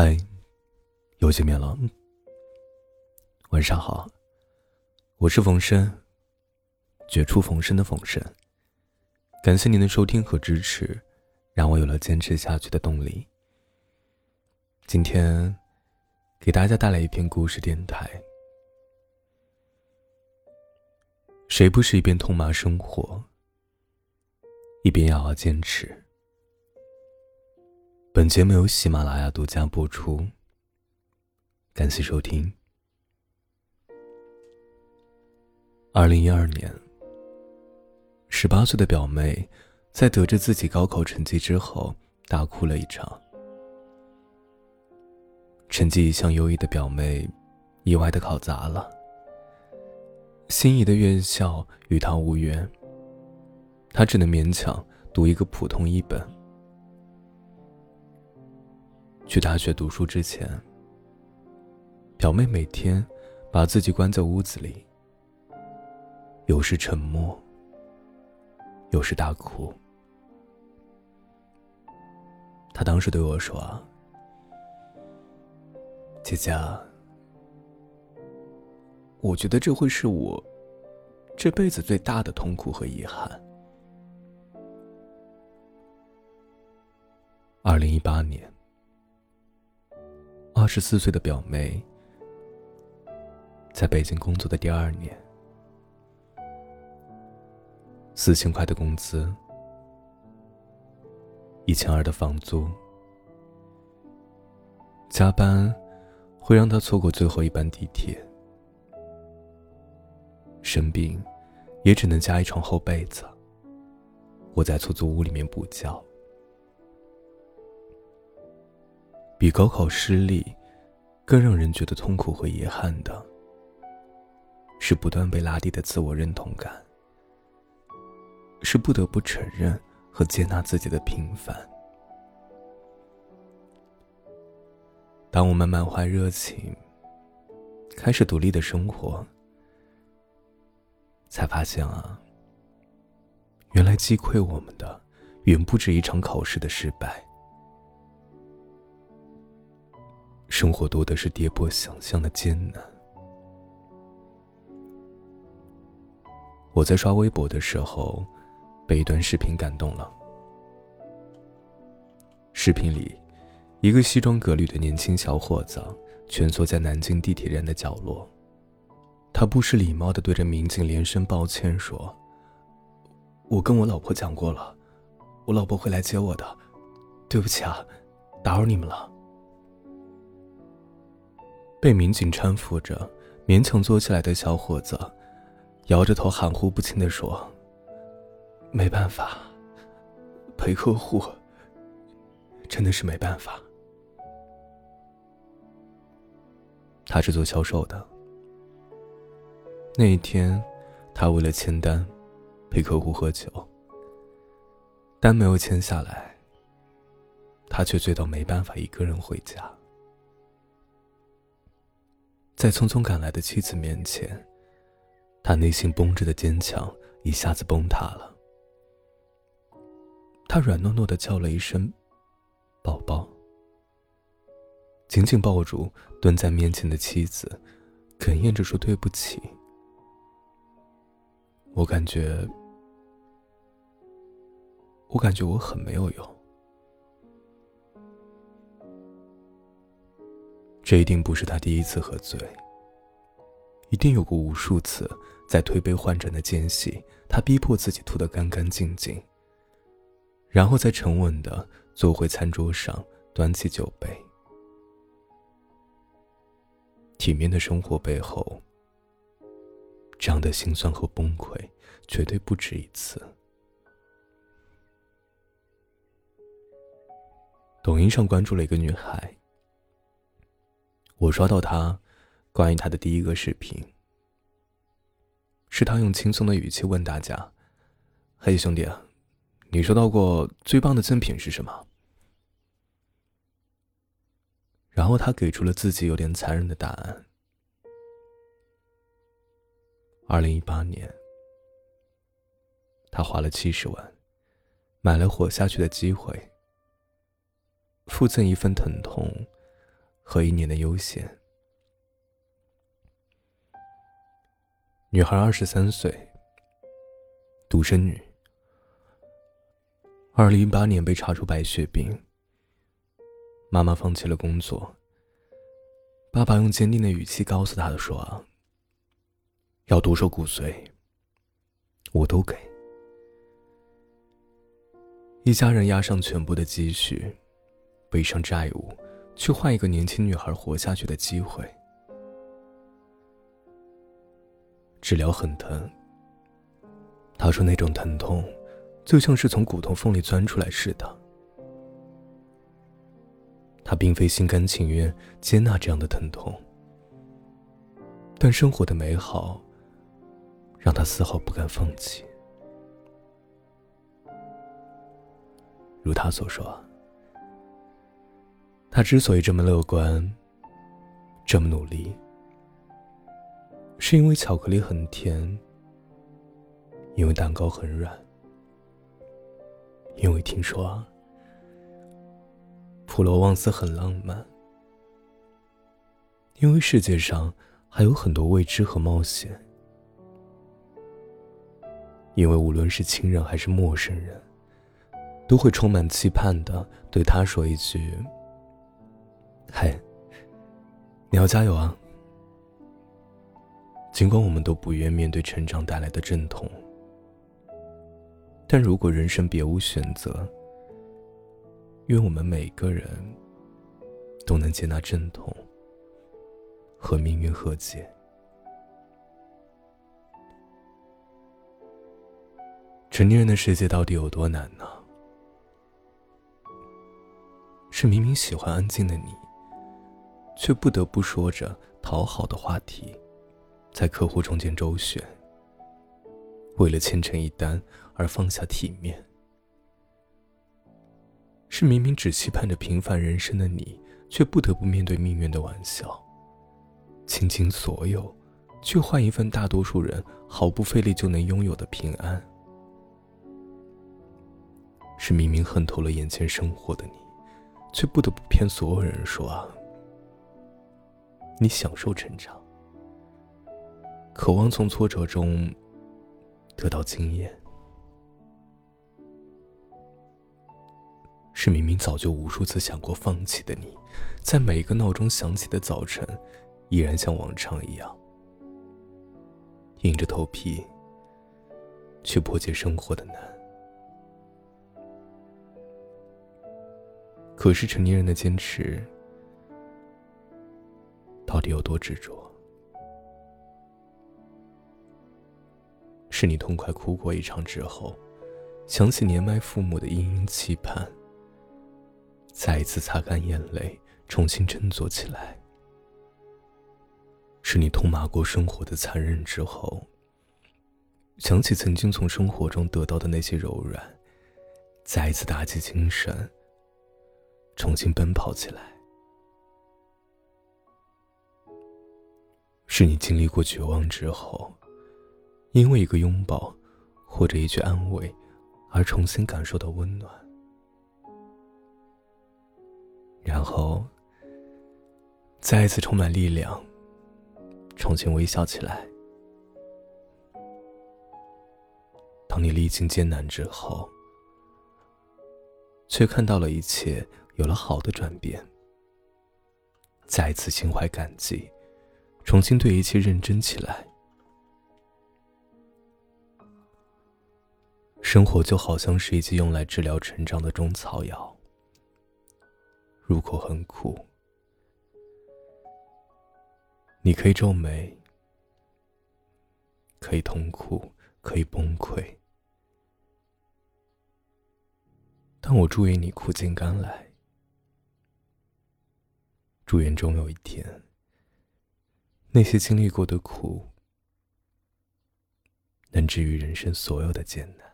嗨，又见面了。晚上好，我是冯生，绝处逢生的冯生。感谢您的收听和支持，让我有了坚持下去的动力。今天给大家带来一篇故事电台。谁不是一边痛骂生活，一边咬牙坚持？本节目由喜马拉雅独家播出，感谢收听。二零一二年，十八岁的表妹在得知自己高考成绩之后，大哭了一场。成绩一向优异的表妹，意外的考砸了。心仪的院校与她无缘，她只能勉强读一个普通一本。去大学读书之前，表妹每天把自己关在屋子里，有时沉默，有时大哭。她当时对我说：“，姐姐，我觉得这会是我这辈子最大的痛苦和遗憾。”二零一八年。二十四岁的表妹，在北京工作的第二年，四千块的工资，一千二的房租，加班会让她错过最后一班地铁，生病也只能加一床厚被子，我在出租屋里面补觉。比高考失利更让人觉得痛苦和遗憾的，是不断被拉低的自我认同感，是不得不承认和接纳自己的平凡。当我们满怀热情，开始独立的生活，才发现啊，原来击溃我们的，远不止一场考试的失败。生活多的是跌破想象的艰难。我在刷微博的时候，被一段视频感动了。视频里，一个西装革履的年轻小伙子蜷缩在南京地铁站的角落，他不失礼貌的对着民警连声抱歉说：“我跟我老婆讲过了，我老婆会来接我的，对不起啊，打扰你们了。”被民警搀扶着勉强坐起来的小伙子，摇着头含糊不清的说：“没办法，陪客户，真的是没办法。”他是做销售的。那一天，他为了签单，陪客户喝酒，单没有签下来，他却醉到没办法一个人回家。在匆匆赶来的妻子面前，他内心绷着的坚强一下子崩塌了。他软糯糯的叫了一声“宝宝”，紧紧抱住蹲在面前的妻子，哽咽着说：“对不起。”我感觉，我感觉我很没有用。这一定不是他第一次喝醉，一定有过无数次在推杯换盏的间隙，他逼迫自己吐得干干净净，然后再沉稳的坐回餐桌上，端起酒杯。体面的生活背后，这样的心酸和崩溃绝对不止一次。抖音上关注了一个女孩。我刷到他关于他的第一个视频，是他用轻松的语气问大家：“嘿，兄弟，你收到过最棒的赠品是什么？”然后他给出了自己有点残忍的答案：二零一八年，他花了七十万，买了活下去的机会，附赠一份疼痛。和一年的悠闲。女孩二十三岁，独生女。二零一八年被查出白血病，妈妈放弃了工作。爸爸用坚定的语气告诉她的说：“，要多少骨髓，我都给。”一家人押上全部的积蓄，背上债务，去换一个年轻女孩活下去的机会。治疗很疼，他说那种疼痛，就像是从骨头缝里钻出来似的。他并非心甘情愿接纳这样的疼痛，但生活的美好，让他丝毫不敢放弃。如他所说，他之所以这么乐观，这么努力。是因为巧克力很甜，因为蛋糕很软，因为听说普罗旺斯很浪漫，因为世界上还有很多未知和冒险，因为无论是亲人还是陌生人，都会充满期盼的对他说一句：“嗨，你要加油啊！”尽管我们都不愿面对成长带来的阵痛，但如果人生别无选择，愿我们每个人都能接纳阵痛，和命运和解。成年人的世界到底有多难呢？是明明喜欢安静的你，却不得不说着讨好的话题。在客户中间周旋，为了签成一单而放下体面，是明明只期盼着平凡人生的你，却不得不面对命运的玩笑，倾尽所有，去换一份大多数人毫不费力就能拥有的平安。是明明恨透了眼前生活的你，却不得不骗所有人说啊，你享受成长。渴望从挫折中得到经验，是明明早就无数次想过放弃的你，在每一个闹钟响起的早晨，依然像往常一样，硬着头皮去破解生活的难。可是成年人的坚持，到底有多执着？是你痛快哭过一场之后，想起年迈父母的殷殷期盼，再一次擦干眼泪，重新振作起来。是你痛骂过生活的残忍之后，想起曾经从生活中得到的那些柔软，再一次打起精神，重新奔跑起来。是你经历过绝望之后。因为一个拥抱，或者一句安慰，而重新感受到温暖，然后再一次充满力量，重新微笑起来。当你历经艰难之后，却看到了一切有了好的转变，再一次心怀感激，重新对一切认真起来。生活就好像是一剂用来治疗成长的中草药，入口很苦，你可以皱眉，可以痛苦，可以崩溃，但我祝愿你苦尽甘来，祝愿终有一天，那些经历过的苦，能治愈人生所有的艰难。